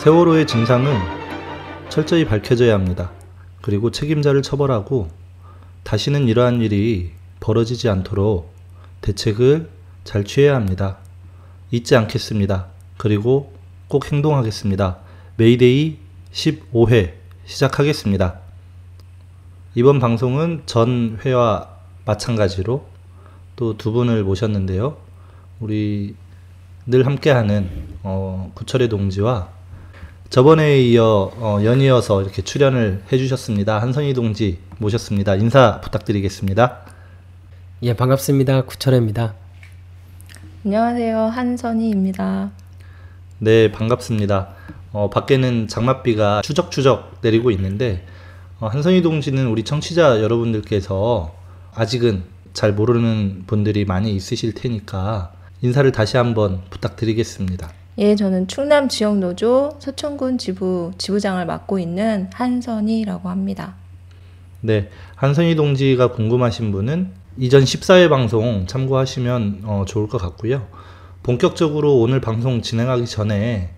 세월호의 진상은 철저히 밝혀져야 합니다. 그리고 책임자를 처벌하고 다시는 이러한 일이 벌어지지 않도록 대책을 잘 취해야 합니다. 잊지 않겠습니다. 그리고 꼭 행동하겠습니다. 메이데이 15회 시작하겠습니다. 이번 방송은 전 회와 마찬가지로 또 두 분을 모셨는데요. 우리 늘 함께하는 어, 구철의 동지와 저번에 이어 어, 연이어서 이렇게 출연을 해주셨습니다. 한선희 동지 모셨습니다. 인사 부탁드리겠습니다. 예, 반갑습니다. 구철입니다. 안녕하세요. 한선희입니다. 네, 반갑습니다. 어, 밖에는 장맛비가 추적추적 내리고 있는데 어, 한선희 동지는 우리 청취자 여러분들께서 아직은 잘 모르는 분들이 많이 있으실 테니까 인사를 다시 한번 부탁드리겠습니다. 예, 저는 충남 지역 노조 서천군 지부 지부장을 맡고 있는 한선희라고 합니다. 네, 한선희 동지가 궁금하신 분은 이전 14회 방송 참고하시면 어, 좋을 것 같고요. 본격적으로 오늘 방송 진행하기 전에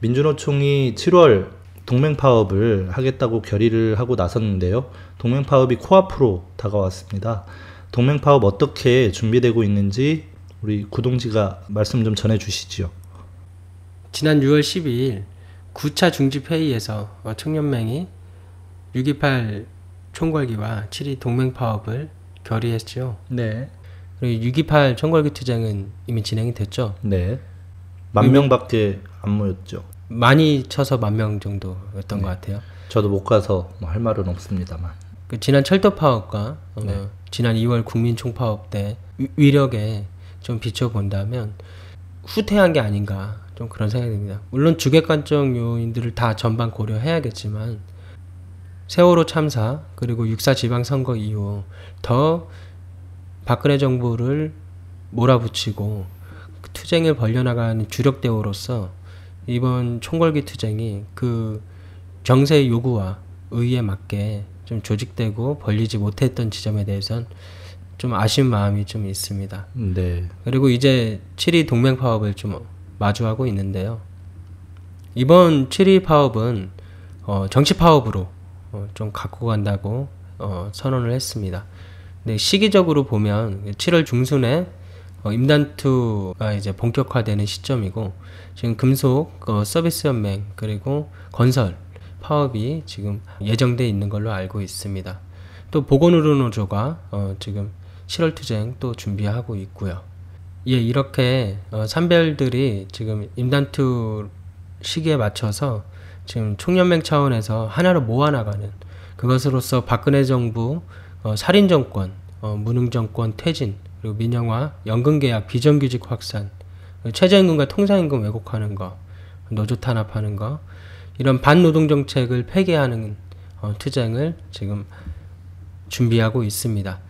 민주노총이 7월 동맹 파업을 하겠다고 결의를 하고 나섰는데요. 동맹 파업이 코앞으로 다가왔습니다. 동맹 파업 어떻게 준비되고 있는지 우리 구동지가 말씀 좀 전해 주시지요. 지난 6월 12일 9차 중집 회의에서 어, 청년맹이 6.28 총궐기와 7.2 동맹 파업을 결의했죠. 네. 그리고 6.28 총궐기 투쟁은 이미 진행이 됐죠. 네. 만 명밖에 안 모였죠. 많이 쳐서 만 명 정도였던 네. 것 같아요. 저도 못 가서 뭐 할 말은 없습니다만. 그 지난 철도 파업과 어, 네. 지난 2월 국민 총파업 때 위- 위력에 좀 비춰본다면 후퇴한 게 아닌가 좀 그런 생각이 듭니다. 물론 주객관적 요인들을 다 전반 고려해야겠지만 세월호 참사 그리고 6.4 지방선거 이후 더 박근혜 정부를 몰아붙이고 그 투쟁을 벌려나가는 주력 대우로서 이번 총궐기 투쟁이 그 정세의 요구와 의에 맞게 좀 조직되고 벌리지 못했던 지점에 대해선 좀 아쉬운 마음이 좀 있습니다. 네. 그리고 이제 7.2 동맹 파업을 좀 마주하고 있는데요. 이번 7.2 파업은 어, 정치 파업으로 어, 좀 갖고 간다고 어, 선언을 했습니다. 근데 시기적으로 보면 7월 중순에 어, 임단투가 이제 본격화되는 시점이고 지금 금속 어, 서비스 연맹 그리고 건설 파업이 지금 예정돼 있는 걸로 알고 있습니다. 또 보건의료노조가 어, 지금 7월 투쟁 또 준비하고 있고요. 예, 이렇게 어, 산별들이 지금 임단투 시기에 맞춰서 지금 총연맹 차원에서 하나로 모아나가는 그것으로서 박근혜 정부 어, 살인 정권, 어, 무능 정권 퇴진 그리고 민영화, 연금 계약 비정규직 확산, 그리고 최저임금과 통상임금 왜곡하는 거, 노조 탄압하는 거 이런 반노동 정책을 폐기하는 어, 투쟁을 지금 준비하고 있습니다.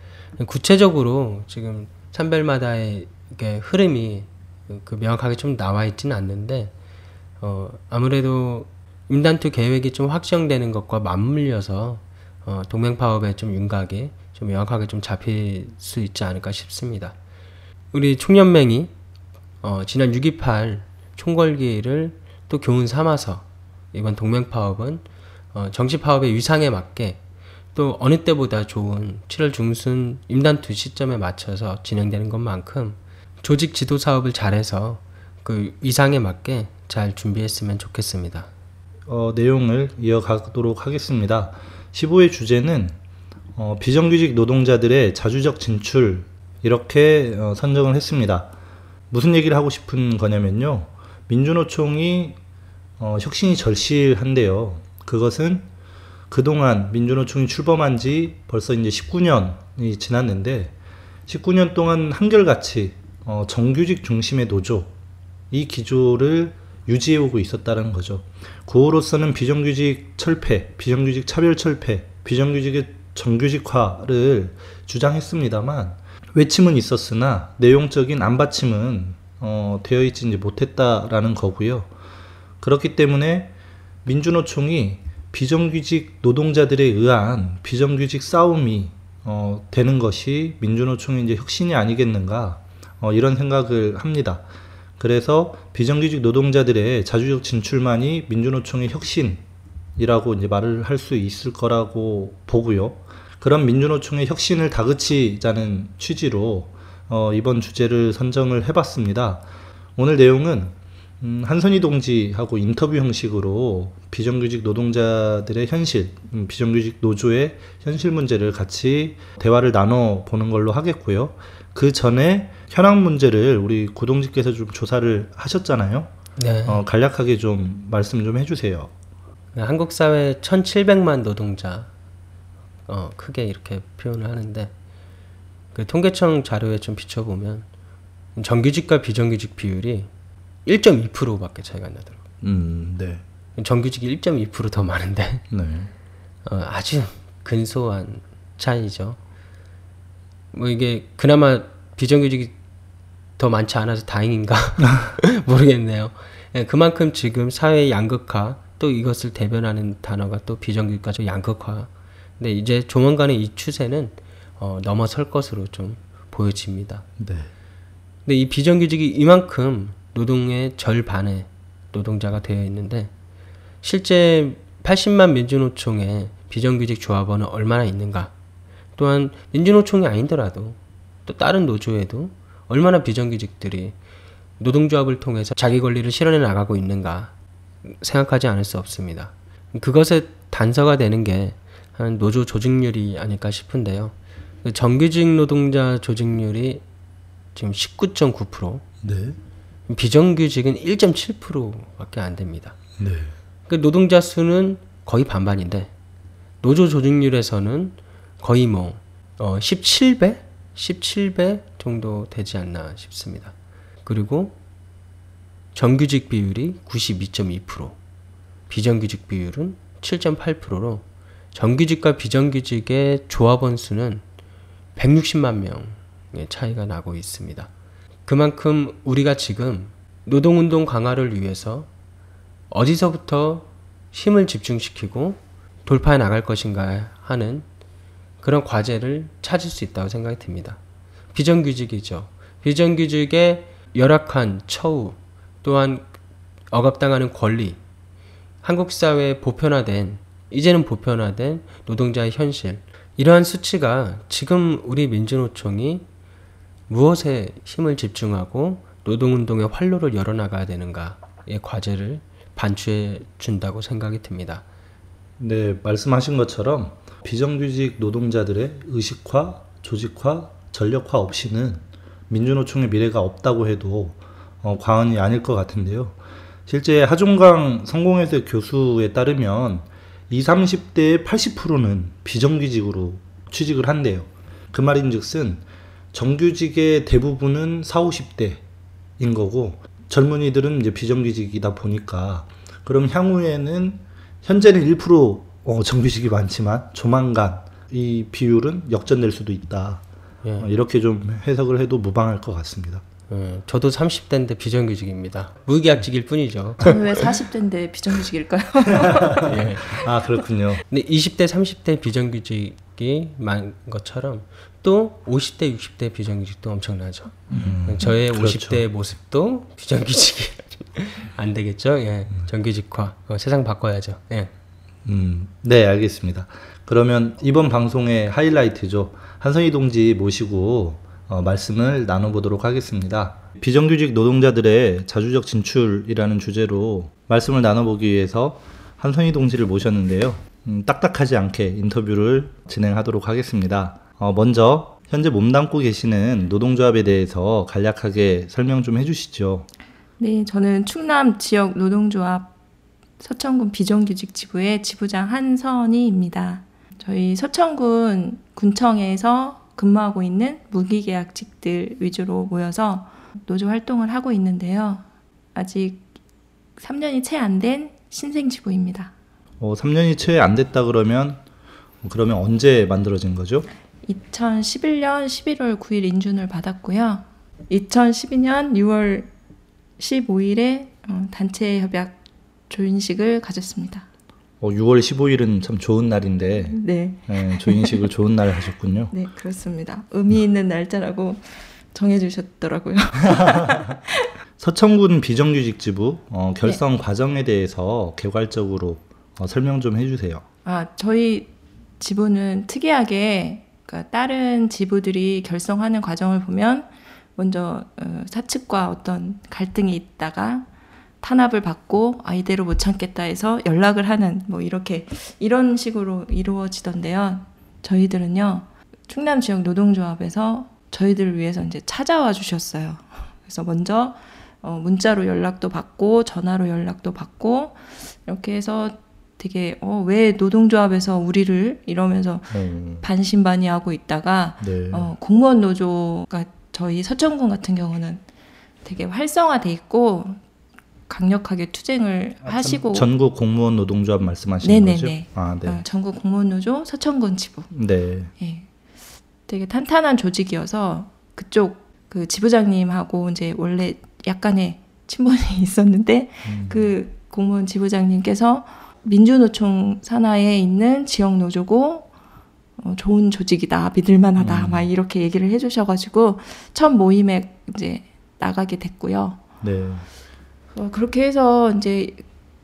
구체적으로 지금 산별마다의 이게 흐름이 그 명확하게 좀 나와 있지는 않는데 어, 아무래도 임단투 계획이 좀 확정되는 것과 맞물려서 어, 동맹 파업의 좀 윤곽이 좀 명확하게 좀 잡힐 수 있지 않을까 싶습니다. 우리 총연맹이 어, 지난 6.28 총궐기를 또 교훈 삼아서 이번 동맹 파업은 어, 정치 파업의 위상에 맞게 또 어느 때보다 좋은 7월 중순 임단투 시점에 맞춰서 진행되는 것만큼 조직 지도 사업을 잘해서 그 위상에 맞게 잘 준비했으면 좋겠습니다. 어, 내용을 이어가도록 하겠습니다. 15의 주제는 어, 비정규직 노동자들의 자주적 진출 이렇게 어, 선정을 했습니다. 무슨 얘기를 하고 싶은 거냐면요. 민주노총이 어, 혁신이 절실한데요. 그것은 그동안 민주노총이 출범한 지 벌써 이제 19년이 지났는데 19년 동안 한결같이 어, 정규직 중심의 노조 이 기조를 유지해오고 있었다는 거죠. 구호로서는 비정규직 철폐, 비정규직 차별 철폐, 비정규직의 정규직화를 주장했습니다만 외침은 있었으나 내용적인 안받침은 어, 되어 있지 못했다라는 거고요. 그렇기 때문에 민주노총이 비정규직 노동자들에 의한 비정규직 싸움이 어, 되는 것이 민주노총의 이제 혁신이 아니겠는가 어, 이런 생각을 합니다. 그래서 비정규직 노동자들의 자주적 진출만이 민주노총의 혁신이라고 이제 말을 할 수 있을 거라고 보고요. 그런 민주노총의 혁신을 다그치자는 취지로 어, 이번 주제를 선정을 해봤습니다. 오늘 내용은 음, 한선희 동지하고 인터뷰 형식으로 비정규직 노동자들의 현실, 음, 비정규직 노조의 현실 문제를 같이 대화를 나눠 보는 걸로 하겠고요. 그 전에 현황 문제를 우리 구동지께서 좀 조사를 하셨잖아요. 네. 어, 간략하게 좀 말씀 좀 해주세요. 한국 사회 1,700만 노동자 어, 크게 이렇게 표현을 하는데 그 통계청 자료에 좀 비춰보면 정규직과 비정규직 비율이 1.2%밖에 차이가 안 나더라고요. 음, 네. 정규직이 1.2%더 많은데 네. 어, 아주 근소한 차이죠. 뭐 이게 그나마 비정규직이 더 많지 않아서 다행인가 모르겠네요. 예, 그만큼 지금 사회 양극화 또 이것을 대변하는 단어가 또 비정규직과 양극화. 근데 이제 조만간에 이 추세는 어, 넘어설 것으로 좀 보여집니다. 네. 근데 이 비정규직이 이만큼 노동의 절반의 노동자가 되어 있는데 실제 80만 민주노총의 비정규직 조합원은 얼마나 있는가? 또한 민주노총이 아니더라도 또 다른 노조에도 얼마나 비정규직들이 노동조합을 통해서 자기 권리를 실현해 나가고 있는가 생각하지 않을 수 없습니다. 그것의 단서가 되는 게 한 노조 조직률이 아닐까 싶은데요. 그 정규직 노동자 조직률이 지금 19.9%, 네. 비정규직은 1.7%밖에 안 됩니다. 네. 그 노동자 수는 거의 반반인데 노조 조직률에서는 거의 뭐 어, 17배, 17배 정도 되지 않나 싶습니다. 그리고 정규직 비율이 92.2%, 비정규직 비율은 7.8%로 정규직과 비정규직의 조합원 수는 160만 명의 차이가 나고 있습니다. 그만큼 우리가 지금 노동운동 강화를 위해서 어디서부터 힘을 집중시키고 돌파해 나갈 것인가 하는 그런 과제를 찾을 수 있다고 생각이 듭니다. 비정규직이죠. 비정규직의 열악한 처우 또한 억압당하는 권리 한국 사회에 보편화된 이제는 보편화된 노동자의 현실 이러한 수치가 지금 우리 민주노총이 무엇에 힘을 집중하고 노동운동의 활로를 열어나가야 되는가의 과제를 반추해 준다고 생각이 듭니다. 네, 말씀하신 것처럼 비정규직 노동자들의 의식화, 조직화, 전력화 없이는 민주노총의 미래가 없다고 해도 어, 과언이 아닐 것 같은데요. 실제 하종강 성공회대 교수에 따르면 20, 30대의 80%는 비정규직으로 취직을 한대요. 그 말인즉슨 정규직의 대부분은 40, 50대인 거고 젊은이들은 이제 비정규직이다 보니까 그럼 향후에는 현재는 1% 어, 정규직이 많지만 조만간 이 비율은 역전될 수도 있다. 예. 어, 이렇게 좀 해석을 해도 무방할 것 같습니다. 어, 저도 30대인데 비정규직입니다. 무계약직일 뿐이죠. 저는 왜 40대인데 비정규직일까요? 예. 아 그렇군요. 근데 20대, 30대 비정규직이 많은 것처럼 또 50대, 60대 비정규직도 엄청나죠. 저의 그렇죠. 50대 모습도 비정규직이 안 되겠죠. 예. 정규직화. 어, 세상 바꿔야죠. 예. 음, 네, 알겠습니다. 그러면 이번 방송의 하이라이트죠. 한선희 동지 모시고 어, 말씀을 나눠보도록 하겠습니다. 비정규직 노동자들의 자주적 진출이라는 주제로 말씀을 나눠보기 위해서 한선희 동지를 모셨는데요. 음, 딱딱하지 않게 인터뷰를 진행하도록 하겠습니다. 어, 먼저 현재 몸담고 계시는 노동조합에 대해서 간략하게 설명 좀 해주시죠. 네, 저는 충남 지역 노동조합 서천군 비정규직 지부의 지부장 한선희입니다. 저희 서천군 군청에서 근무하고 있는 무기계약직들 위주로 모여서 노조 활동을 하고 있는데요. 아직 3년이 채 안 된 신생 지부입니다. 어, 3년이 채 안 됐다 그러면 그러면 언제 만들어진 거죠? 2011년 11월 9일 인준을 받았고요. 2012년 6월 15일에 어, 단체 협약 조인식을 가졌습니다. 어, 6월 15일은 참 좋은 날인데 네, 네, 조인식을 좋은 날 하셨군요. 네 그렇습니다. 의미 있는 날짜라고 정해주셨더라고요. 서천군 비정규직지부 어, 결성 과정에 대해서 개괄적으로 어, 설명 좀 해주세요. 아, 저희 지부는 특이하게 그러니까 다른 지부들이 결성하는 과정을 보면 먼저 어, 사측과 어떤 갈등이 있다가 탄압을 받고 아 이대로 못 참겠다 해서 연락을 하는 뭐 이렇게 이런 식으로 이루어지던데요. 저희들은요 충남 지역 노동조합에서 저희들을 위해서 이제 찾아와 주셨어요. 그래서 먼저 어, 문자로 연락도 받고 전화로 연락도 받고 이렇게 해서 되게 어, 왜 노동조합에서 우리를 이러면서 어, 반신반의하고 있다가 네. 어, 공무원 노조가 저희 서천군 같은 경우는 되게 활성화돼 있고 강력하게 투쟁을 아, 하시고 전국 공무원 노동조합 말씀하시는 네네네. 거죠? 아, 네. 어, 전국 공무원 노조 서천군 지부 네. 예. 되게 탄탄한 조직이어서 그쪽 그 지부장님하고 이제 원래 약간의 친분이 있었는데 음. 그 공무원 지부장님께서 민주노총 산하에 있는 지역 노조고 어, 좋은 조직이다 믿을만하다 음. 막 이렇게 얘기를 해주셔가지고 첫 모임에 이제 나가게 됐고요. 네. 어, 그렇게 해서 이제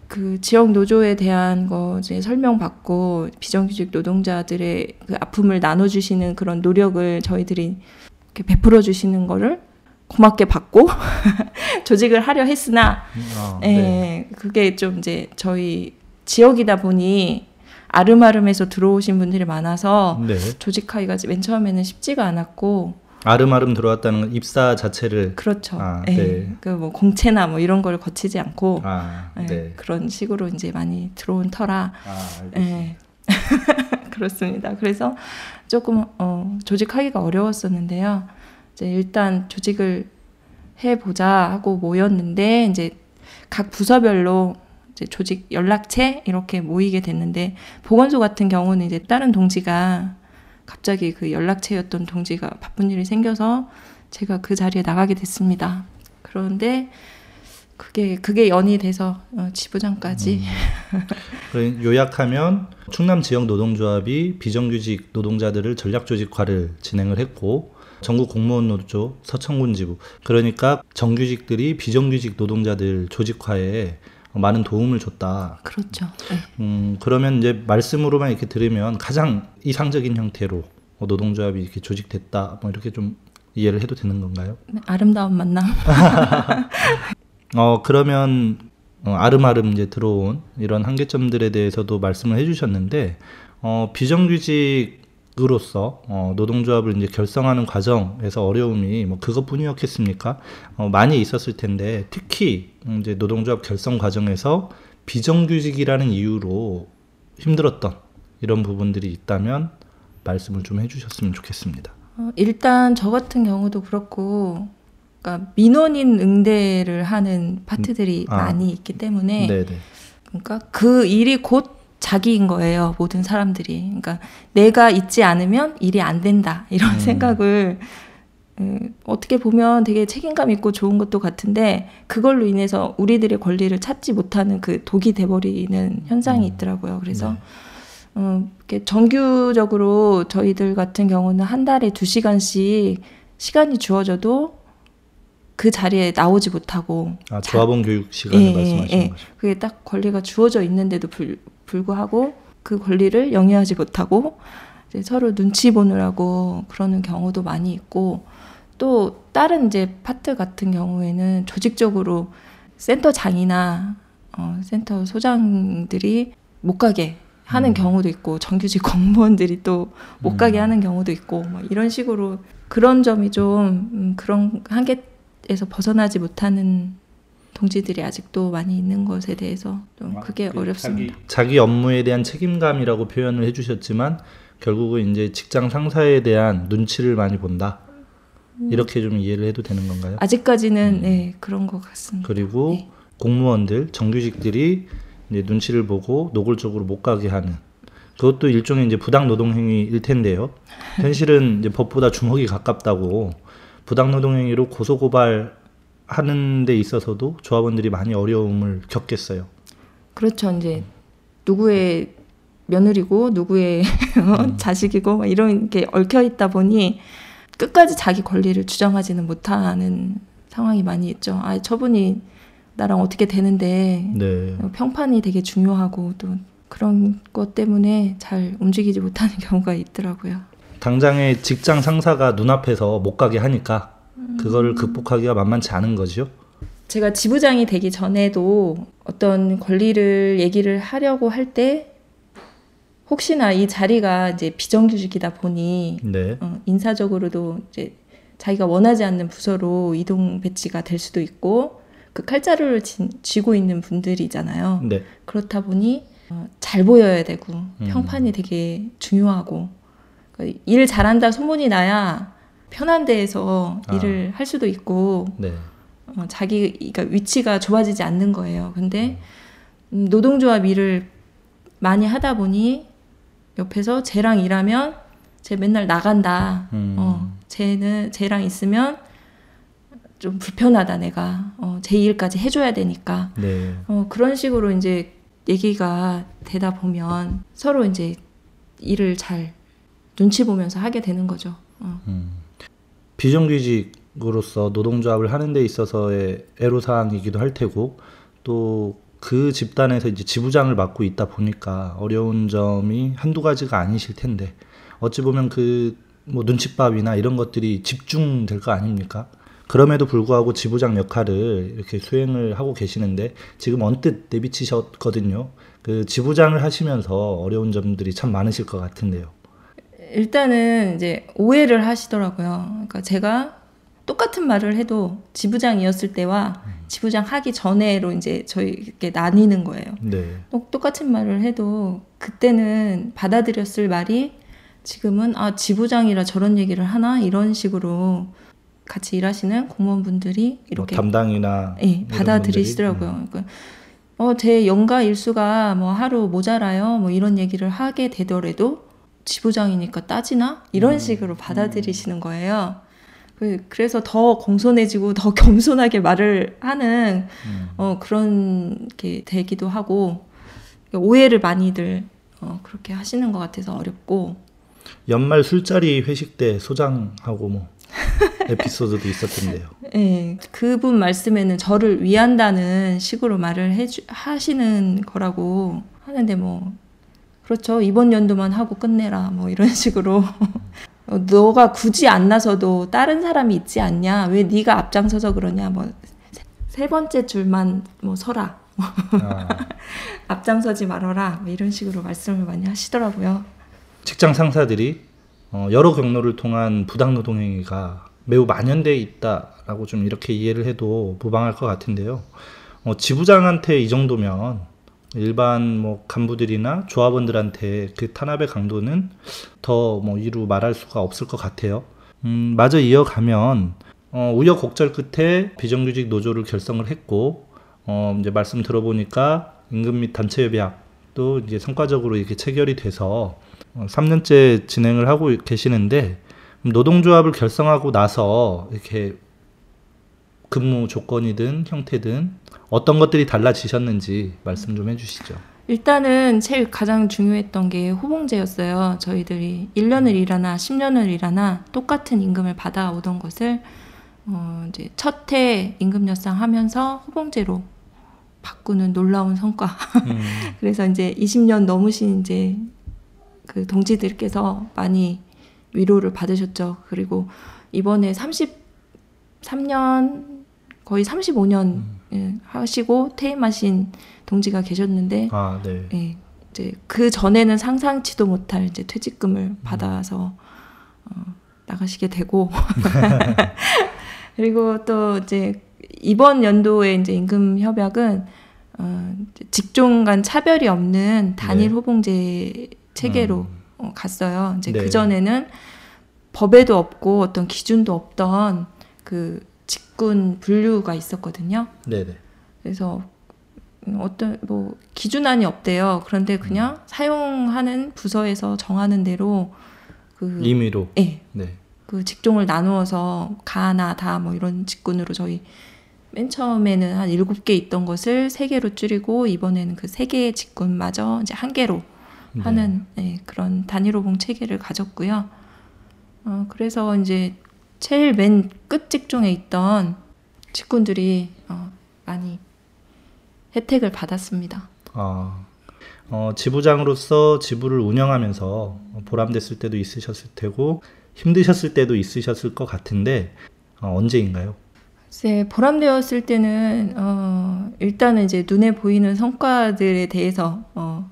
그 지역 노조에 대한 거 이제 설명받고 비정규직 노동자들의 그 아픔을 나눠주시는 그런 노력을 저희들이 이렇게 베풀어 주시는 거를 고맙게 받고 조직을 하려 했으나 아, 예, 네. 그게 좀 이제 저희 지역이다 보니 아름아름에서 들어오신 분들이 많아서 네. 조직하기가 맨 처음에는 쉽지가 않았고 아름아름 들어왔다는 건 입사 자체를 그렇죠. 아, 예, 네. 그뭐 공채나 뭐 이런 걸 거치지 않고 아, 예, 네. 그런 식으로 이제 많이 들어온 터라 아. 예. 그렇습니다. 그래서 조금 어, 조직하기가 어려웠었는데요. 이제 일단 조직을 해보자 하고 모였는데 이제 각 부서별로 이제 조직 연락체 이렇게 모이게 됐는데 보건소 같은 경우는 이제 다른 동지가 갑자기 그 연락체였던 동지가 바쁜 일이 생겨서 제가 그 자리에 나가게 됐습니다. 그런데 그게 그게 연이 돼서 어, 지부장까지. 그래, 요약하면 충남 지역 노동조합이 비정규직 노동자들을 전략 조직화를 진행을 했고 전국 공무원 노조 서천군 지부. 그러니까 정규직들이 비정규직 노동자들 조직화에 많은 도움을 줬다. 그렇죠. 네. 음, 그러면 이제 말씀으로만 이렇게 들으면 가장 이상적인 형태로 어, 노동조합이 이렇게 조직됐다. 뭐 이렇게 좀 이해를 해도 되는 건가요? 네, 아름다운 만남. 어 그러면 어, 아름아름 이제 들어온 이런 한계점들에 대해서도 말씀을 해주셨는데 어 비정규직 으로서 어, 노동조합을 이제 결성하는 과정에서 어려움이 뭐 그것뿐이었겠습니까? 어, 많이 있었을 텐데 특히 이제 노동조합 결성 과정에서 비정규직이라는 이유로 힘들었던 이런 부분들이 있다면 말씀을 좀 해주셨으면 좋겠습니다. 어, 일단 저 같은 경우도 그렇고, 그러니까 민원인 응대를 하는 파트들이 아. 많이 있기 때문에, 네네. 그러니까 그 일이 곧 자기인 거예요. 모든 사람들이. 그러니까 내가 있지 않으면 일이 안 된다 이런 음. 생각을 음, 어떻게 보면 되게 책임감 있고 좋은 것도 같은데 그걸로 인해서 우리들의 권리를 찾지 못하는 그 독이 돼버리는 현상이 음. 있더라고요. 그래서 네. 어, 이렇게 정규적으로 저희들 같은 경우는 한 달에 두 시간씩 시간이 주어져도 그 자리에 나오지 못하고 아 자- 조합원 교육 시간을 예, 예, 말씀하시는 예. 거죠. 그게 딱 권리가 주어져 있는데도 불, 불구하고 그 권리를 영위하지 못하고 서로 눈치 보느라고 그러는 경우도 많이 있고 또 다른 이제 파트 같은 경우에는 조직적으로 센터장이나 어, 센터 소장들이 못 가게 하는 음. 경우도 있고 정규직 공무원들이 또못 음. 가게 하는 경우도 있고 뭐 이런 식으로 그런 점이 좀 음, 그런 한계 에서 벗어나지 못하는 동지들이 아직도 많이 있는 것에 대해서 좀 그게 그 어렵습니다. 자기, 자기 업무에 대한 책임감이라고 표현을 해주셨지만 결국은 이제 직장 상사에 대한 눈치를 많이 본다. 이렇게 좀 이해를 해도 되는 건가요? 음. 아직까지는 음. 네, 그런 것 같습니다. 그리고 네. 공무원들, 정규직들이 이제 눈치를 보고 노골적으로 못 가게 하는 그것도 일종의 이제 부당 노동 행위일 텐데요. 현실은 이제 법보다 주먹이 가깝다고 부당 노동 행위로 고소 고발 하는 데 있어서도 조합원들이 많이 어려움을 겪겠어요. 그렇죠. 이제 누구의 며느리고 누구의 음. 자식이고 막 이런 게 얽혀 있다 보니 끝까지 자기 권리를 주장하지는 못하는 상황이 많이 있죠. 아, 저분이 나랑 어떻게 되는데 네. 평판이 되게 중요하고 또 그런 것 때문에 잘 움직이지 못하는 경우가 있더라고요. 당장의 직장 상사가 눈앞에서 못 가게 하니까 음. 그거를 극복하기가 만만치 않은 거죠. 제가 지부장이 되기 전에도 어떤 권리를 얘기를 하려고 할 때 혹시나 이 자리가 이제 비정규직이다 보니 네. 어, 인사적으로도 이제 자기가 원하지 않는 부서로 이동 배치가 될 수도 있고 그 칼자루를 진- 쥐고 있는 분들이잖아요. 네. 그렇다 보니 어, 잘 보여야 되고 음. 평판이 되게 중요하고 그 일 잘한다 소문이 나야 편한 데에서 아. 일을 할 수도 있고 네. 어, 자기 그러니까 위치가 좋아지지 않는 거예요. 근데 음, 노동조합 일을 많이 하다 보니 옆에서 쟤랑 일하면 쟤 맨날 나간다. 음. 어, 쟤는 쟤랑 있으면 좀 불편하다 내가. 어, 제 일까지 해줘야 되니까. 네. 어, 그런 식으로 이제 얘기가 되다 보면 서로 이제 일을 잘 눈치 보면서 하게 되는 거죠. 어. 음. 비정규직으로서 노동조합을 하는 데 있어서의 애로사항이기도 할 테고 또 그 집단에서 이제 지부장을 맡고 있다 보니까 어려운 점이 한두 가지가 아니실 텐데 어찌 보면 그 뭐 눈칫밥이나 이런 것들이 집중될 거 아닙니까? 그럼에도 불구하고 지부장 역할을 이렇게 수행을 하고 계시는데 지금 언뜻 내비치셨거든요. 그 지부장을 하시면서 어려운 점들이 참 많으실 것 같은데요. 일단은 이제 오해를 하시더라고요. 그러니까 제가 똑같은 말을 해도 지부장이었을 때와 지부장 하기 전에로 이제 저희 이렇게 나뉘는 거예요. 네. 똑- 똑같은 말을 해도 그때는 받아들였을 말이 지금은 아 지부장이라 저런 얘기를 하나 이런 식으로 같이 일하시는 공무원분들이 이렇게 뭐 담당이나 예, 받아들이시더라고요. 그러니까 어, 제 연가 일수가 뭐 하루 모자라요. 뭐 이런 얘기를 하게 되더라도 지부장이니까 따지나? 이런 음. 식으로 받아들이시는 거예요. 그- 그래서 더 공손해지고 더 겸손하게 말을 하는 음. 어, 그런 게 되기도 하고 오해를 많이들 어, 그렇게 하시는 것 같아서 어렵고 연말 술자리 회식 때 소장하고 뭐 에피소드도 있었던데요. 예, 그분 말씀에는 저를 위한다는 식으로 말을 해주, 하시는 거라고 하는데 뭐 그렇죠. 이번 연도만 하고 끝내라. 뭐 이런 식으로. 어, 너가 굳이 안 나서도 다른 사람이 있지 않냐? 왜 네가 앞장서서 그러냐? 뭐 세 번째 줄만 뭐 서라. 아, 앞장서지 말아라. 뭐 이런 식으로 말씀을 많이 하시더라고요. 직장 상사들이 어, 여러 경로를 통한 부당 노동 행위가 매우 만연돼 있다라고 좀 이렇게 이해를 해도 무방할 것 같은데요. 어, 지부장한테 이 정도면 일반 뭐 간부들이나 조합원들한테 그 탄압의 강도는 더 뭐 이루 말할 수가 없을 것 같아요. 음, 마저 이어가면 어, 우여곡절 끝에 비정규직 노조를 결성을 했고 어, 이제 말씀 들어보니까 임금 및 단체 협약도 이제 성과적으로 이렇게 체결이 돼서 어, 3년째 진행을 하고 계시는데 노동조합을 결성하고 나서 이렇게 근무 조건이든 형태든 어떤 것들이 달라지셨는지 말씀 좀 해주시죠. 일단은 제일 가장 중요했던 게 호봉제였어요. 저희들이 1년을 일하나 10년을 일하나 똑같은 임금을 받아오던 것을 어 이제 첫 해 임금 협상 하면서 호봉제로 바꾸는 놀라운 성과. 음, 그래서 이제 20년 넘으신 이제 그 동지들께서 많이 위로를 받으셨죠. 그리고 이번에 33년 거의 35년 예, 하시고 퇴임하신 동지가 계셨는데 아, 네. 예, 이제 그 전에는 상상치도 못할 이제 퇴직금을 받아서 어, 나가시게 되고 그리고 또 이제 이번 연도에 이제 임금 협약은 어, 직종 간 차별이 없는 단일 네. 호봉제 체계로 음. 어, 갔어요. 이제 네. 그 전에는 법에도 없고 어떤 기준도 없던 그 직군 분류가 있었거든요. 네네. 그래서 음, 어떤 뭐 기준안이 없대요. 그런데 그냥 사용하는 부서에서 정하는 대로 그 임의로. 예, 네. 그 직종을 나누어서 가나 다 뭐 이런 직군으로 저희 맨 처음에는 한 일곱 개 있던 것을 세 개로 줄이고 이번에는 그 세 개의 직군마저 이제 한 개로 네. 하는 예, 그런 단일호봉 체계를 가졌고요. 어, 그래서 이제 제일 맨 끝 직종에 있던 직군들이 어, 많이 혜택을 받았습니다. 아, 어, 지부장으로서 지부를 운영하면서 보람됐을 때도 있으셨을 테고 힘드셨을 때도 있으셨을 것 같은데 어, 언제인가요? 글쎄 보람되었을 때는 어, 일단은 이제 눈에 보이는 성과들에 대해서 어,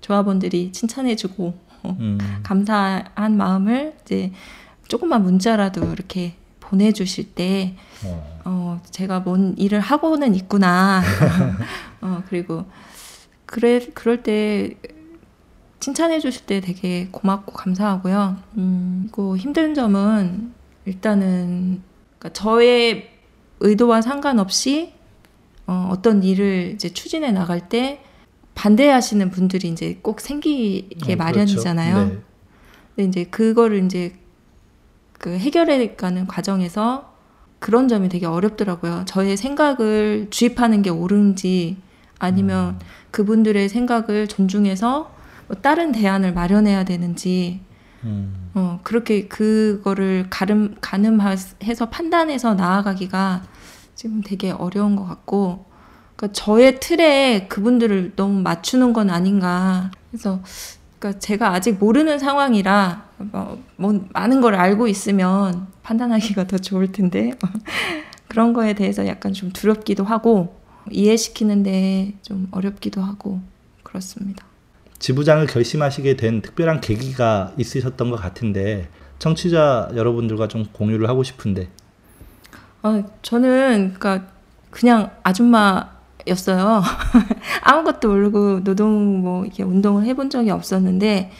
조합원들이 칭찬해주고 어, 음, 감사한 마음을 이제 조금만 문자라도 이렇게 보내주실 때 어, 어, 제가 뭔 일을 하고는 있구나. 어, 그리고 그래 그럴 때 칭찬해 주실 때 되게 고맙고 감사하고요. 음, 그리고 힘든 점은 일단은 그러니까 저의 의도와 상관없이 어, 어떤 일을 이제 추진해 나갈 때 반대하시는 분들이 이제 꼭 생기게 어, 마련이잖아요. 그렇죠. 네. 근데 이제 그거를 이제 그 해결해 가는 과정에서 그런 점이 되게 어렵더라고요. 저의 생각을 주입하는 게 옳은지 아니면 그분들의 생각을 존중해서 뭐 다른 대안을 마련해야 되는지 음, 어 그렇게 그거를 가름 가늠해서 판단해서 나아가기가 지금 되게 어려운 것 같고 그러니까 저의 틀에 그분들을 너무 맞추는 건 아닌가. 그래서 그러니까 제가 아직 모르는 상황이라 뭐, 뭐 많은 걸 알고 있으면 판단하기가 더 좋을 텐데 그런 거에 대해서 약간 좀 두렵기도 하고 이해시키는데 좀 어렵기도 하고 그렇습니다. 지부장을 결심하시게 된 특별한 계기가 있으셨던 것 같은데 청취자 여러분들과 좀 공유를 하고 싶은데 아, 저는 그러니까 그냥 아줌마 였어요. 아무것도 모르고 노동 뭐 이렇게 운동을 해본 적이 없었는데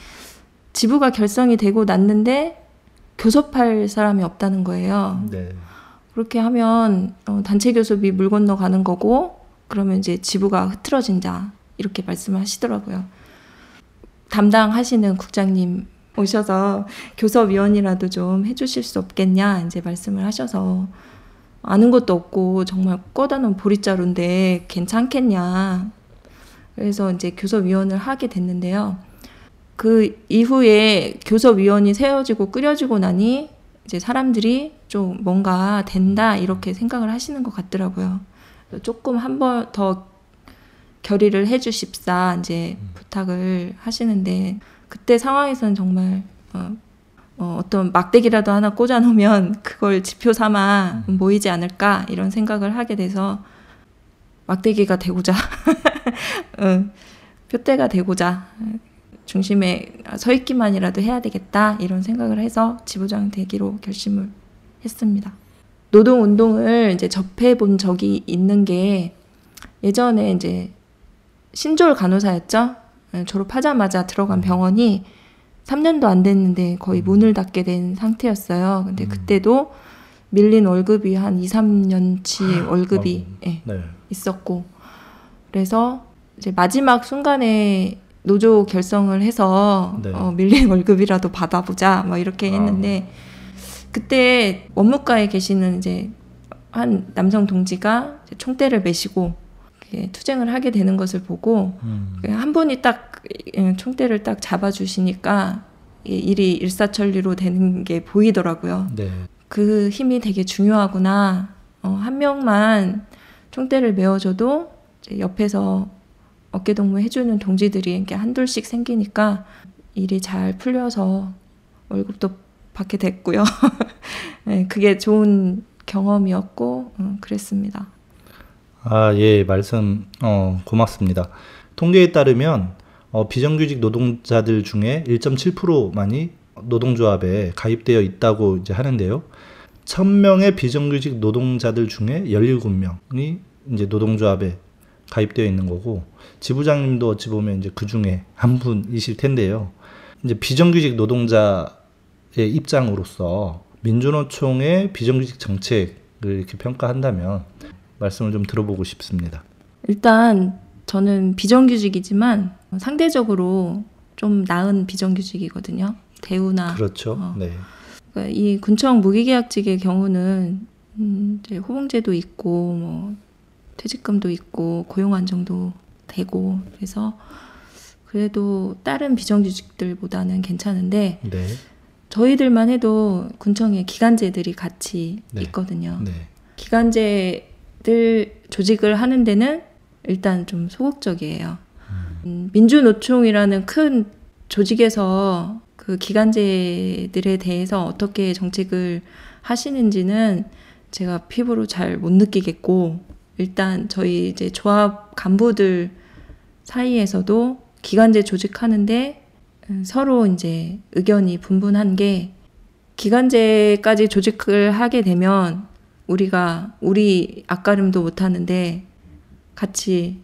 지부가 결성이 되고 났는데 교섭할 사람이 없다는 거예요. 네. 그렇게 하면 어, 단체 교섭이 물 건너 가는 거고 그러면 이제 지부가 흐트러진다 이렇게 말씀하시더라고요. 담당하시는 국장님 오셔서 교섭위원이라도 좀 해주실 수 없겠냐 이제 말씀을 하셔서 아는 것도 없고 정말 꺼다 놓은 보릿자루인데 괜찮겠냐 그래서 이제 교섭위원을 하게 됐는데요. 그 이후에 교섭위원이 세워지고 꾸려지고 나니 이제 사람들이 좀 뭔가 된다 이렇게 생각을 하시는 것 같더라고요. 조금 한 번 더 결의를 해주십사 이제 부탁을 하시는데 그때 상황에서는 정말 어, 어, 어떤 막대기라도 하나 꽂아놓으면 그걸 지표 삼아 모이지 않을까 이런 생각을 하게 돼서 막대기가 되고자 어, 표대가 되고자 중심에 서 있기만이라도 해야 되겠다 이런 생각을 해서 지부장 되기로 결심을 했습니다. 노동 운동을 이제 접해 본 적이 있는 게 예전에 이제 신졸 간호사였죠. 예, 졸업하자마자 들어간 병원이 3년도 안 됐는데 거의 문을 닫게 된 상태였어요. 근데 그때도 밀린 월급이 한 2, 3년치 월급이 예, 네. 있었고 그래서 이제 마지막 순간에 노조 결성을 해서 네. 어, 밀린 월급이라도 받아보자 뭐 이렇게 했는데 그때 원무과에 계시는 이제 한 남성 동지가 총대를 메시고 투쟁을 하게 되는 것을 보고 음, 한 분이 딱 예, 총대를 딱 잡아주시니까 이 일이 일사천리로 되는 게 보이더라고요. 네. 그 힘이 되게 중요하구나. 어, 한 명만 총대를 메워줘도 옆에서 어깨 동무 해주는 동지들이 이렇게 한둘씩 생기니까 일이 잘 풀려서 월급도 받게 됐고요. 네, 그게 좋은 경험이었고 음, 그랬습니다. 아, 예, 말씀 어, 고맙습니다. 통계에 따르면 어, 비정규직 노동자들 중에 1.7%만이 노동조합에 가입되어 있다고 이제 하는데요. 1000명의 비정규직 노동자들 중에 17명이 이제 노동조합에 가입되어 있는 거고 지부장님도 어찌 보면 이제 그 중에 한 분이실 텐데요. 이제 비정규직 노동자의 입장으로서 민주노총의 비정규직 정책을 이렇게 평가한다면 말씀을 좀 들어보고 싶습니다. 일단 저는 비정규직이지만 상대적으로 좀 나은 비정규직이거든요. 대우나 그렇죠. 어. 네. 그러니까 이 군청 무기계약직의 경우는 음, 이제 호봉제도 있고 뭐 퇴직금도 있고 고용 안정도 되고 그래서 그래도 다른 비정규직들보다는 괜찮은데 네. 저희들만 해도 군청에 기간제들이 같이 네. 있거든요. 네. 기간제 들 조직을 하는 데는 일단 좀 소극적이에요. 음, 민주노총이라는 큰 조직에서 그 기간제들에 대해서 어떻게 정책을 하시는지는 제가 피부로 잘 못 느끼겠고 일단 저희 이제 조합 간부들 사이에서도 기간제 조직하는데 음, 서로 이제 의견이 분분한 게 기간제까지 조직을 하게 되면 우리가 우리 앞가림도 못 하는데 같이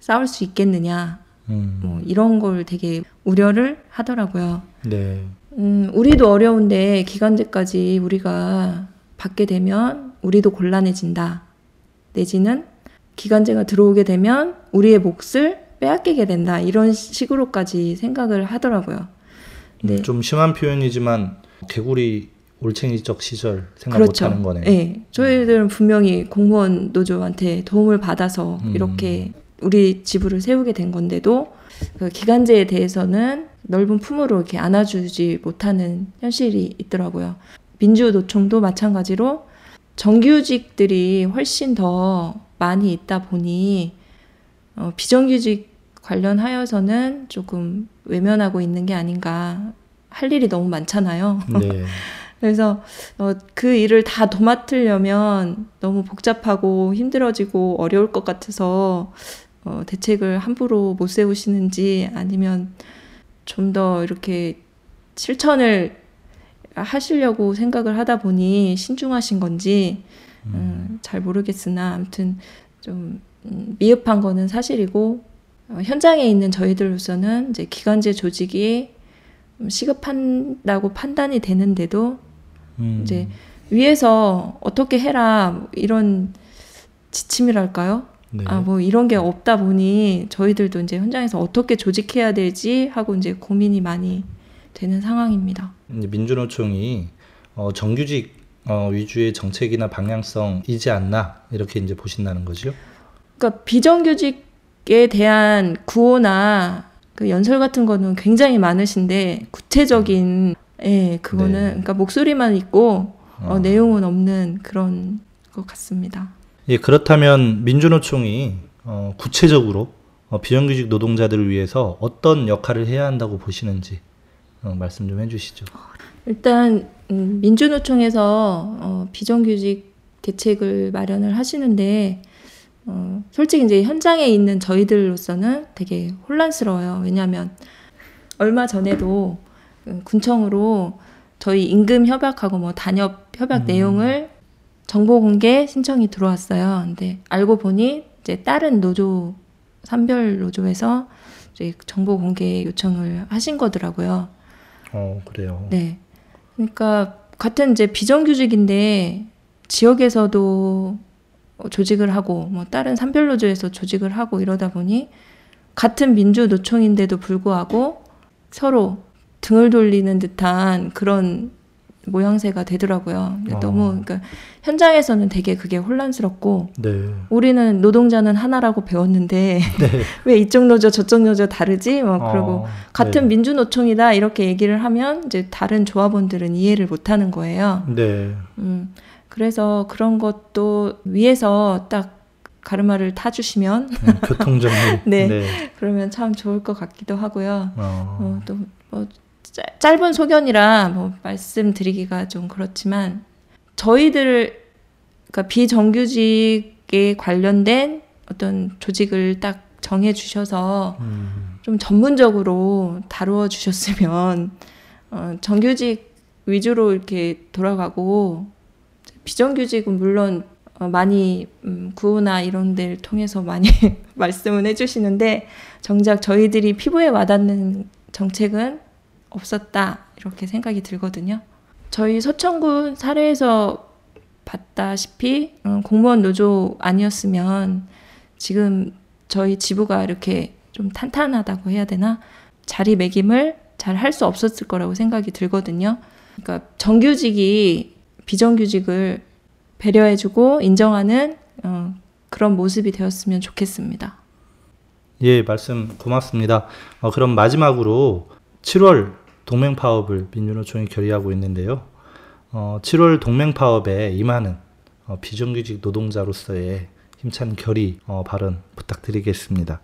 싸울 수 있겠느냐 음. 뭐 이런 걸 되게 우려를 하더라고요. 네. 음, 우리도 어려운데 기간제까지 우리가 받게 되면 우리도 곤란해진다. 내지는 기간제가 들어오게 되면 우리의 몫을 빼앗기게 된다. 이런 식으로까지 생각을 하더라고요. 네. 음, 좀 심한 표현이지만 개구리 올챙이적 시절 생각 그렇죠. 못하는 거네요. 네. 저희들은 분명히 공무원 노조한테 도움을 받아서 음. 이렇게 우리 지부를 세우게 된 건데도 그 기간제에 대해서는 넓은 품으로 이렇게 안아주지 못하는 현실이 있더라고요. 민주노총도 마찬가지로 정규직들이 훨씬 더 많이 있다 보니 어, 비정규직 관련하여서는 조금 외면하고 있는 게 아닌가 할 일이 너무 많잖아요. 네. 그래서 어, 그 일을 다 도맡으려면 너무 복잡하고 힘들어지고 어려울 것 같아서 어, 대책을 함부로 못 세우시는지 아니면 좀 더 이렇게 실천을 하시려고 생각을 하다 보니 신중하신 건지 음, 잘 모르겠으나 아무튼 좀 음, 미흡한 거는 사실이고 어, 현장에 있는 저희들로서는 이제 기간제 조직이 음, 시급한다고 판단이 되는데도 음. 이제 위에서 어떻게 해라 뭐 이런 지침이랄까요? 네. 아뭐 이런 게 없다 보니 저희들도 이제 현장에서 어떻게 조직해야 될지 하고 이제 고민이 많이 되는 상황입니다. 이제 민주노총이 어, 정규직 어, 위주의 정책이나 방향성이지 않나 이렇게 이제 보신다는 거죠. 그러니까 비정규직에 대한 구호나 그 연설 같은 거는 굉장히 많으신데 구체적인 예 그거는 네. 그러니까 목소리만 있고 어, 어. 내용은 없는 그런 것 같습니다. 예, 그렇다면 민주노총이 어, 구체적으로 어, 비정규직 노동자들을 위해서 어떤 역할을 해야 한다고 보시는지 어, 말씀 좀 해주시죠. 일단 음, 민주노총에서 어, 비정규직 대책을 마련을 하시는데 어, 솔직히 이제 현장에 있는 저희들로서는 되게 혼란스러워요. 왜냐하면 얼마 전에도 음, 군청으로 저희 임금 협약하고 뭐 단협 협약 음. 내용을 정보 공개 신청이 들어왔어요. 근데 알고 보니 이제 다른 노조 산별 노조에서 정보 공개 요청을 하신 거더라고요. 어, 그래요. 네. 그러니까 같은 이제 비정규직인데 지역에서도 어, 조직을 하고 뭐 다른 산별 노조에서 조직을 하고 이러다 보니 같은 민주 노총인데도 불구하고 서로 등을 돌리는 듯한 그런 모양새가 되더라고요. 어. 너무 그러니까 현장에서는 되게 그게 혼란스럽고 네. 우리는 노동자는 하나라고 배웠는데 네. 왜 이쪽 노조 저쪽 노조 다르지? 뭐 그러고 어, 같은 네. 민주노총이다 이렇게 얘기를 하면 이제 다른 조합원들은 이해를 못하는 거예요. 네. 음, 그래서 그런 것도 위에서 딱 가르마를 타주시면 음, 교통정리. 네. 그러면 참 좋을 것 같기도 하고요. 어, 어, 또 뭐 짧은 소견이라 뭐 말씀드리기가 좀 그렇지만 저희들 그러니까 비정규직에 관련된 어떤 조직을 딱 정해 주셔서 음, 좀 전문적으로 다루어 주셨으면 어, 정규직 위주로 이렇게 돌아가고 비정규직은 물론 어, 많이 음, 구호나 이런 데를 통해서 많이 말씀은 해주시는데 정작 저희들이 피부에 와닿는 정책은 없었다 이렇게 생각이 들거든요. 저희 서천군 사례에서 봤다시피 음, 공무원 노조 아니었으면 지금 저희 지부가 이렇게 좀 탄탄하다고 해야 되나 자리매김을 잘 할 수 없었을 거라고 생각이 들거든요. 그러니까 정규직이 비정규직을 배려해주고 인정하는 어, 그런 모습이 되었으면 좋겠습니다. 예, 말씀 고맙습니다. 어, 그럼 마지막으로 7월 동맹 파업을 민주노총이 결의하고 있는데요. 어, 7월 동맹 파업에 임하는 어, 비정규직 노동자로서의 힘찬 결의 어, 발언 부탁드리겠습니다.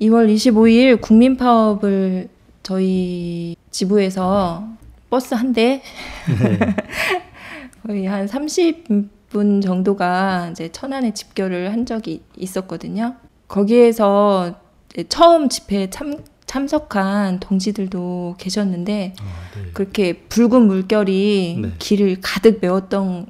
2월 25일 국민 파업을 저희 지부에서 버스 한대 거의 한 30분 정도가 이제 천안에 집결을 한 적이 있었거든요. 거기에서 처음 집회에 참, 참석한 동지들도 계셨는데 그렇게 붉은 물결이 네. 길을 가득 메웠던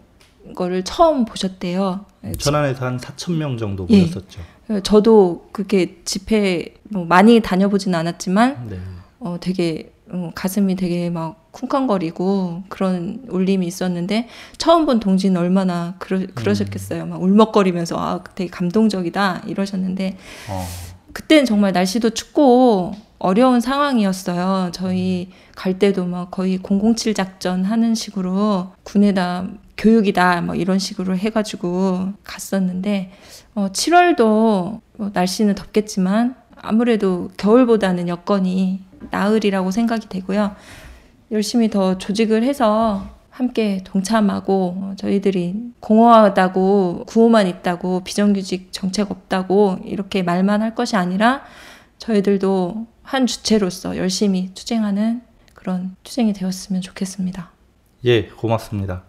거를 처음 보셨대요. 천안에서 한 4천 명 정도 예. 모였었죠. 저도 그렇게 집회 뭐 많이 다녀보진 않았지만 네. 어, 되게 어, 가슴이 되게 막 쿵쾅거리고 그런 울림이 있었는데 처음 본 동지는 얼마나 그러, 그러셨겠어요. 막 울먹거리면서 아 되게 감동적이다 이러셨는데 어, 그때는 정말 날씨도 춥고 어려운 상황이었어요. 저희 갈 때도 막 거의 007 작전 하는 식으로 군에다 교육이다 막 이런 식으로 해가지고 갔었는데 어, 7월도 뭐 날씨는 덥겠지만 아무래도 겨울보다는 여건이 나으리라고 생각이 되고요. 열심히 더 조직을 해서 함께 동참하고 어, 저희들이 공허하다고 구호만 있다고 비정규직 정책 없다고 이렇게 말만 할 것이 아니라 저희들도 한 주체로서 열심히 투쟁하는 그런 투쟁이 되었으면 좋겠습니다. 예, 고맙습니다.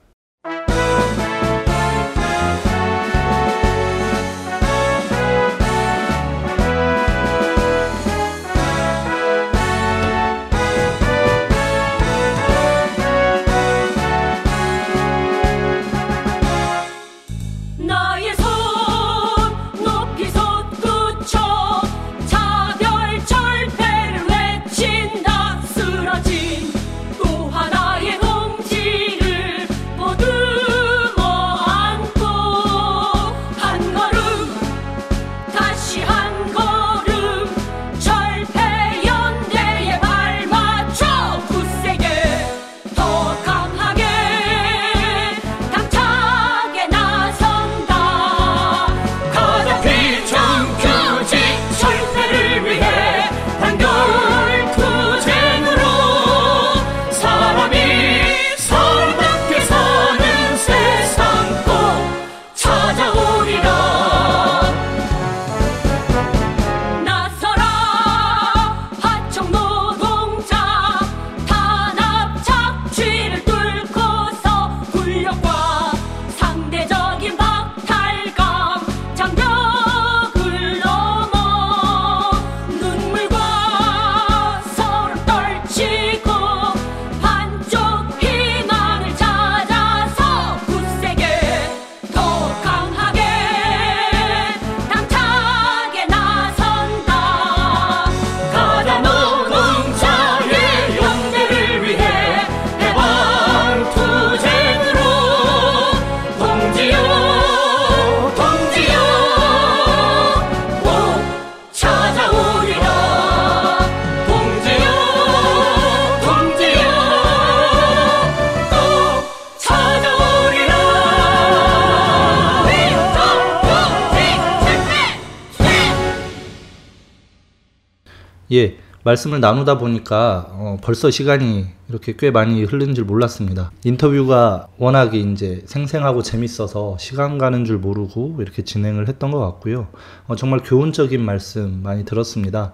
예, 말씀을 나누다 보니까 어, 벌써 시간이 이렇게 꽤 많이 흐른 줄 몰랐습니다. 인터뷰가 워낙에 이제 생생하고 재밌어서 시간 가는 줄 모르고 이렇게 진행을 했던 것 같고요. 어, 정말 교훈적인 말씀 많이 들었습니다.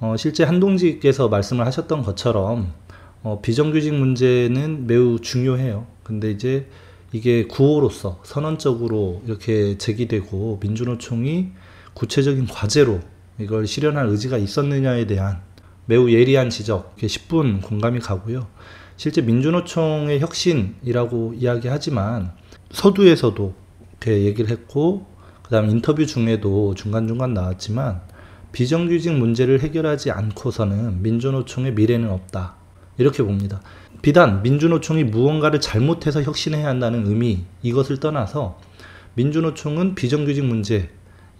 어, 실제 한동지께서 말씀을 하셨던 것처럼 어, 비정규직 문제는 매우 중요해요. 근데 이제 이게 구호로서 선언적으로 이렇게 제기되고 민주노총이 구체적인 과제로 이걸 실현할 의지가 있었느냐에 대한 매우 예리한 지적, 이렇게 10분 공감이 가고요. 실제 민주노총의 혁신이라고 이야기하지만 서두에서도 이렇게 얘기를 했고, 그 다음 인터뷰 중에도 중간중간 나왔지만, 비정규직 문제를 해결하지 않고서는 민주노총의 미래는 없다. 이렇게 봅니다. 비단 민주노총이 무언가를 잘못해서 혁신해야 한다는 의미, 이것을 떠나서 민주노총은 비정규직 문제,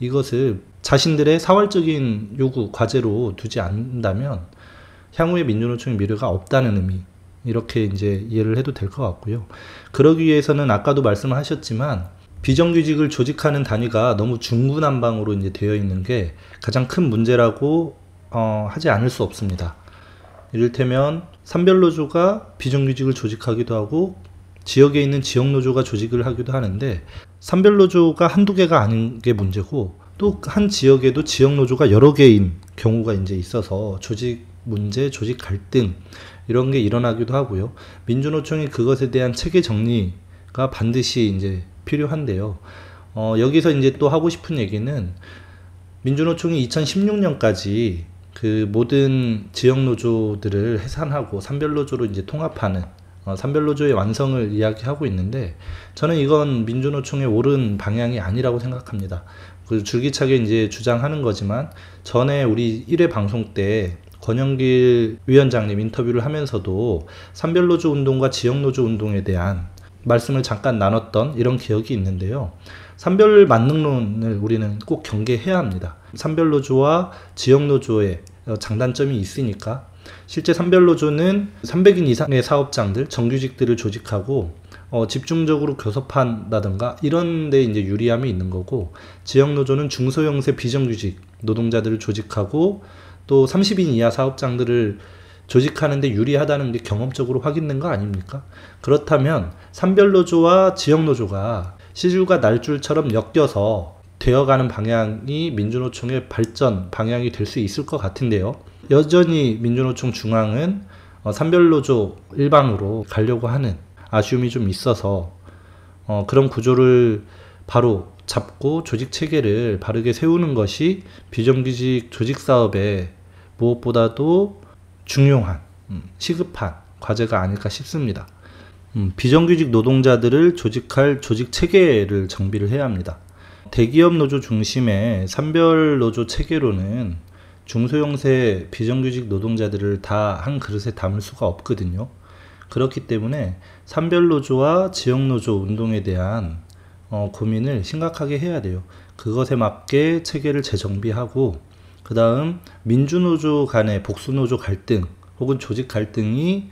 이것을 자신들의 사활적인 요구, 과제로 두지 않는다면 향후에 민주노총의 미래가 없다는 의미, 이렇게 이제 이해를 해도 될 것 같고요. 그러기 위해서는 아까도 말씀을 하셨지만 비정규직을 조직하는 단위가 너무 중구난방으로 이제 되어 있는 게 가장 큰 문제라고 어, 하지 않을 수 없습니다. 이를테면 산별노조가 비정규직을 조직하기도 하고 지역에 있는 지역 노조가 조직을 하기도 하는데 산별 노조가 한두 개가 아닌 게 문제고 또 한 지역에도 지역 노조가 여러 개인 경우가 이제 있어서 조직 문제, 조직 갈등 이런 게 일어나기도 하고요. 민주노총이 그것에 대한 체계 정리가 반드시 이제 필요한데요. 어, 여기서 이제 또 하고 싶은 얘기는 민주노총이 2016년까지 그 모든 지역 노조들을 해산하고 산별 노조로 이제 통합하는 어, 산별 노조의 완성을 이야기하고 있는데 저는 이건 민주노총의 옳은 방향이 아니라고 생각합니다. 그 줄기차게 이제 주장하는 거지만 전에 우리 1회 방송 때 권영길 위원장님 인터뷰를 하면서도 산별 노조 운동과 지역 노조 운동에 대한 말씀을 잠깐 나눴던 이런 기억이 있는데요. 산별 만능론을 우리는 꼭 경계해야 합니다. 산별 노조와 지역 노조의 어, 장단점이 있으니까 실제 산별 노조는 300인 이상의 사업장들, 정규직들을 조직하고 어, 집중적으로 교섭한다든가 이런 데 이제 유리함이 있는 거고 지역 노조는 중소형세 비정규직 노동자들을 조직하고 또 30인 이하 사업장들을 조직하는데 유리하다는 게 경험적으로 확인된 거 아닙니까? 그렇다면 산별 노조와 지역 노조가 시줄과 날줄처럼 엮여서 되어가는 방향이 민주노총의 발전 방향이 될 수 있을 것 같은데요. 여전히 민주노총 중앙은 어, 산별 노조 일방으로 가려고 하는 아쉬움이 좀 있어서 어, 그런 구조를 바로 잡고 조직 체계를 바르게 세우는 것이 비정규직 조직 사업에 무엇보다도 중요한 음, 시급한 과제가 아닐까 싶습니다. 음, 비정규직 노동자들을 조직할 조직 체계를 정비를 해야 합니다. 대기업 노조 중심의 산별 노조 체계로는 중소형세 비정규직 노동자들을 다 한 그릇에 담을 수가 없거든요. 그렇기 때문에 산별 노조와 지역 노조 운동에 대한 어, 고민을 심각하게 해야 돼요. 그것에 맞게 체계를 재정비하고 그 다음 민주노조 간의 복수노조 갈등 혹은 조직 갈등이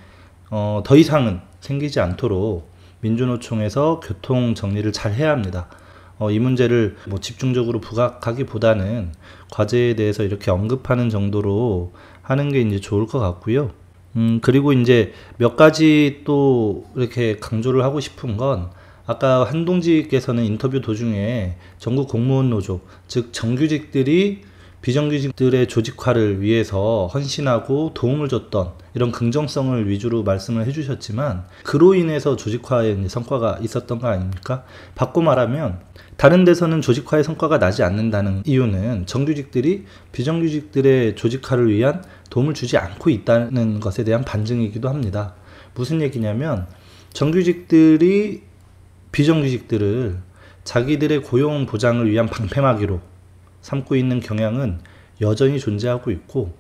어, 더 이상은 생기지 않도록 민주노총에서 교통 정리를 잘 해야 합니다. 어, 이 문제를 뭐 집중적으로 부각하기보다는 과제에 대해서 이렇게 언급하는 정도로 하는 게 이제 좋을 것 같고요. 음, 그리고 이제 몇 가지 또 이렇게 강조를 하고 싶은 건 아까 한동지께서는 인터뷰 도중에 전국 공무원 노조, 즉 정규직들이 비정규직들의 조직화를 위해서 헌신하고 도움을 줬던 이런 긍정성을 위주로 말씀을 해주셨지만 그로 인해서 조직화에 성과가 있었던 거 아닙니까? 바꿔 말하면 다른 데서는 조직화의 성과가 나지 않는다는 이유는 정규직들이 비정규직들의 조직화를 위한 도움을 주지 않고 있다는 것에 대한 반증이기도 합니다. 무슨 얘기냐면 정규직들이 비정규직들을 자기들의 고용 보장을 위한 방패막이로 삼고 있는 경향은 여전히 존재하고 있고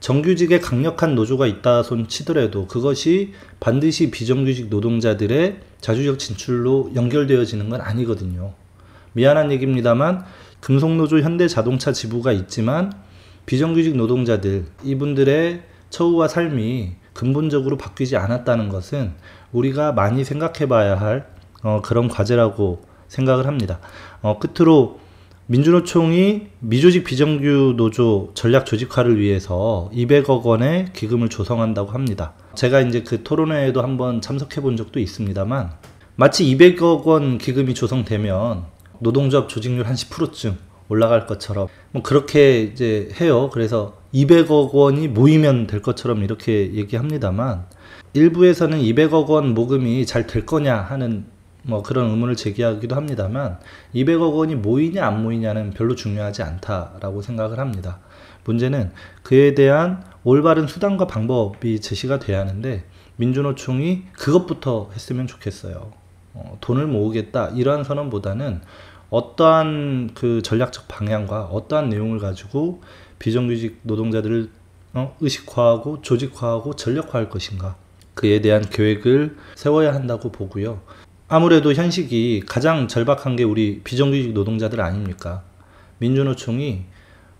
정규직에 강력한 노조가 있다 손 치더라도 그것이 반드시 비정규직 노동자들의 자주적 진출로 연결되어지는 건 아니거든요. 미안한 얘기입니다만 금속노조 현대자동차 지부가 있지만 비정규직 노동자들 이분들의 처우와 삶이 근본적으로 바뀌지 않았다는 것은 우리가 많이 생각해 봐야 할 어, 그런 과제라고 생각을 합니다. 어, 끝으로 민주노총이 미조직 비정규 노조 전략 조직화를 위해서 200억 원의 기금을 조성한다고 합니다. 제가 이제 그 토론회에도 한번 참석해 본 적도 있습니다만 마치 200억 원 기금이 조성되면 노동조합 조직률 한 10%쯤 올라갈 것처럼 뭐 그렇게 이제 해요. 그래서 200억 원이 모이면 될 것처럼 이렇게 얘기합니다만 일부에서는 200억 원 모금이 잘 될 거냐 하는 뭐 그런 의문을 제기하기도 합니다만 200억 원이 모이냐 안 모이냐는 별로 중요하지 않다라고 생각을 합니다. 문제는 그에 대한 올바른 수단과 방법이 제시가 돼야 하는데 민주노총이 그것부터 했으면 좋겠어요. 어, 돈을 모으겠다 이러한 선언보다는 어떠한 그 전략적 방향과 어떠한 내용을 가지고 비정규직 노동자들을 어, 의식화하고 조직화하고 전력화할 것인가 그에 대한 계획을 세워야 한다고 보고요. 아무래도 현식이 가장 절박한 게 우리 비정규직 노동자들 아닙니까? 민주노총이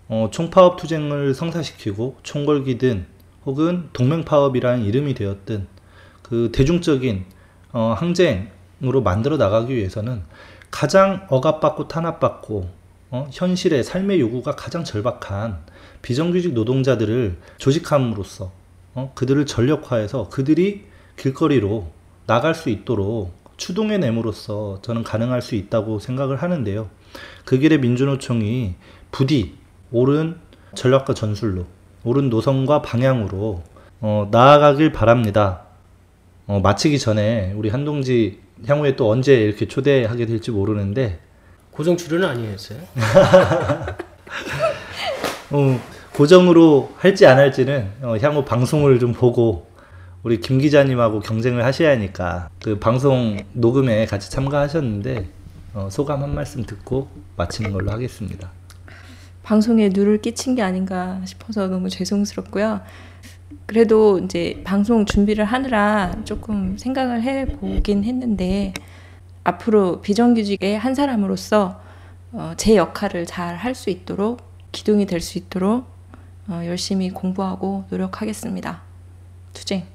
어, 총파업 투쟁을 성사시키고 총궐기든 혹은 동맹파업이라는 이름이 되었든 그 대중적인 어, 항쟁으로 만들어 나가기 위해서는 가장 억압받고 탄압받고 어, 현실의 삶의 요구가 가장 절박한 비정규직 노동자들을 조직함으로써 어, 그들을 전력화해서 그들이 길거리로 나갈 수 있도록 추동의 내므로서 저는 가능할 수 있다고 생각을 하는데요. 그 길에 민주노총이 부디 옳은 전략과 전술로 옳은 노선과 방향으로 어, 나아가길 바랍니다. 어, 마치기 전에 우리 한동지 향후에 또 언제 이렇게 초대하게 될지 모르는데 고정 출연은 아니었어요? 어, 고정으로 할지 안 할지는 어, 향후 방송을 좀 보고 우리 김 기자님하고 경쟁을 하셔야 하니까 그 방송 녹음에 같이 참가하셨는데 어, 소감 한 말씀 듣고 마치는 걸로 하겠습니다. 방송에 누를 끼친 게 아닌가 싶어서 너무 죄송스럽고요. 그래도 이제 방송 준비를 하느라 조금 생각을 해 보긴 했는데 앞으로 비정규직의 한 사람으로서 어, 제 역할을 잘 할 수 있도록 기둥이 될 수 있도록 어, 열심히 공부하고 노력하겠습니다. 투쟁.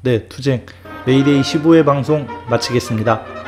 네, 투쟁 메이데이 15회 방송 마치겠습니다.